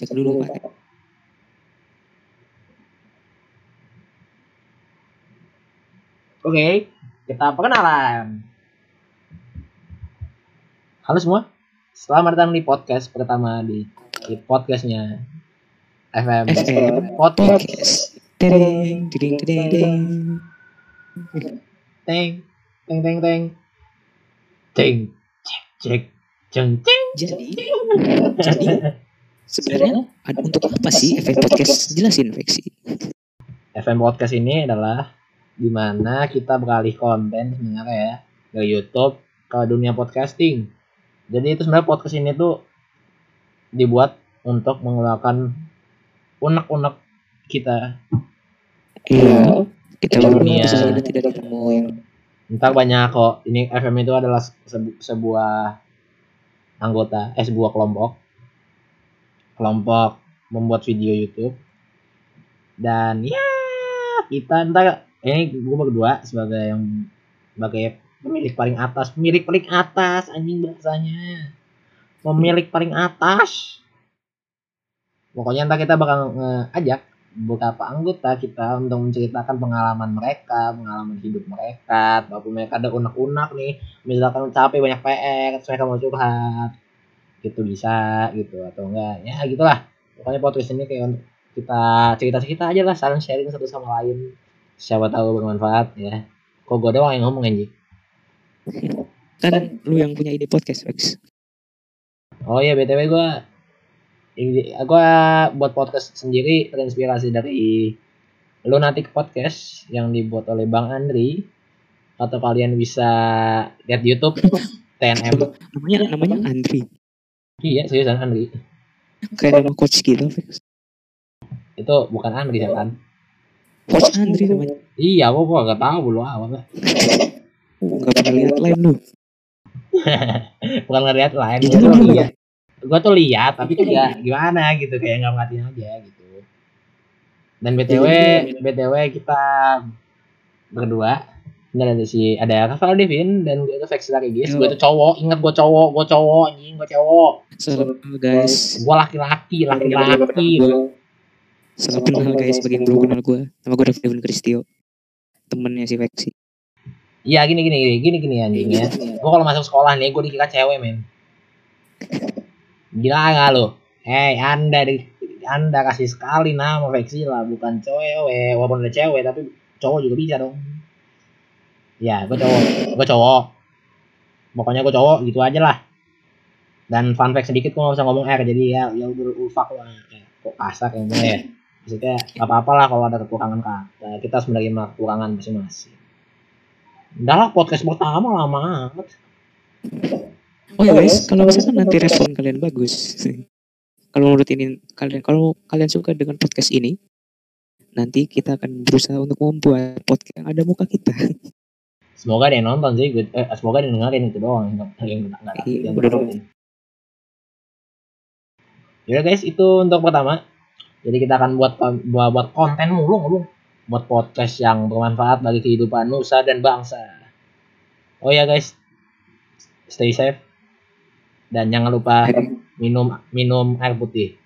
Cek dulu Pak. Oke, kita perkenalan. Halo semua, selamat datang di podcast pertama di, di podcastnya FM, FM Podcast. Teng, teng, teng, teng, teng, cek, cek, ceng, ceng. Jadi, jadi sebenarnya ada untuk apa sih FM Podcast? Jelasin Veksi. FM Podcast ini adalah di mana kita beralih konten sebenarnya ya dari YouTube ke dunia podcasting. Jadi itu sebenarnya podcast ini tuh dibuat untuk mengeluarkan unek-unek kita. Iya. Kita berdua Dunia. tidak ketemu yang Ntar banyak kok. Ini FM itu adalah sebu- sebuah anggota, eh sebuah kelompok. Kelompok membuat video YouTube. Dan ya kita ntar ini gue berdua sebagai yang sebagai pemilik paling atas, pemilik paling atas anjing bahasanya. Pemilik paling atas. Pokoknya ntar kita bakal ngajak beberapa anggota kita untuk menceritakan pengalaman mereka, pengalaman hidup mereka, walaupun mereka ada unek-unek nih, misalkan capek banyak PR, terus mereka mau curhat, gitu bisa gitu atau enggak, ya gitulah. Pokoknya podcast ini kayak untuk kita cerita-cerita aja lah, saling sharing satu sama lain, siapa tahu bermanfaat ya. Kok gue doang yang ngomong anjing? kan lu yang punya ide podcast Vex. Oh iya btw gue, gue buat podcast sendiri terinspirasi dari Lunatic Podcast yang dibuat oleh Bang Andri atau kalian bisa lihat di YouTube TNM Namanya namanya Andri. Iya seriusan Andri. Kayak nama coach gitu itu bukan Andri ya kan Coach Andri namanya. iya gua gua gak tahu lu apa Enggak pernah lihat lain lu. bukan ngeliat lain Iya, gua tuh iya. lihat gua tuh lihat tapi ya gimana gitu kayak nggak ngatin aja gitu. Dan btw btw kita berdua ini ada si ada Rafael Devin dan gue itu Vex Regis gue itu cowok ingat gue cowok gue cowok anjing gue cowok kenal guys. gue laki-laki laki-laki Salam kenal guys bagi yang belum kenal gue. Nama gue Devin Kristio. Temennya si Veksi. Iya gini gini gini gini gini anjing ya. Gue kalau masuk sekolah nih gue dikira cewek men. Gila nggak lo? Hei anda di anda kasih sekali nama Veksi lah bukan cewek walaupun ada cewek tapi cowok juga bisa dong. Ya gue cowok gue cowok. Pokoknya gue cowok gitu aja lah. Dan fun fact sedikit gue gak usah ngomong R jadi ya ya udah ufak lah. Kok kasar ya gue ya. Maksudnya gak apa-apa lah kalau ada kekurangan kata. Kita harus menerima kekurangan masing-masing. Udah lah podcast pertama lama amat. Oh ya guys, kalau misalkan nanti respon kalian bagus, kalau menurut ini kalian kalau kalian suka dengan podcast ini, nanti kita akan berusaha untuk membuat podcast yang ada muka kita. Semoga ada yang nonton sih, gue- eh, semoga ada yang dengerin itu doang yang yang yang, Iya, yang udah. Ya guys, itu untuk pertama. Jadi kita akan buat buat, buat konten mulu mulu buat podcast yang bermanfaat bagi kehidupan nusa dan bangsa. Oh ya guys, stay safe dan jangan lupa minum minum air putih.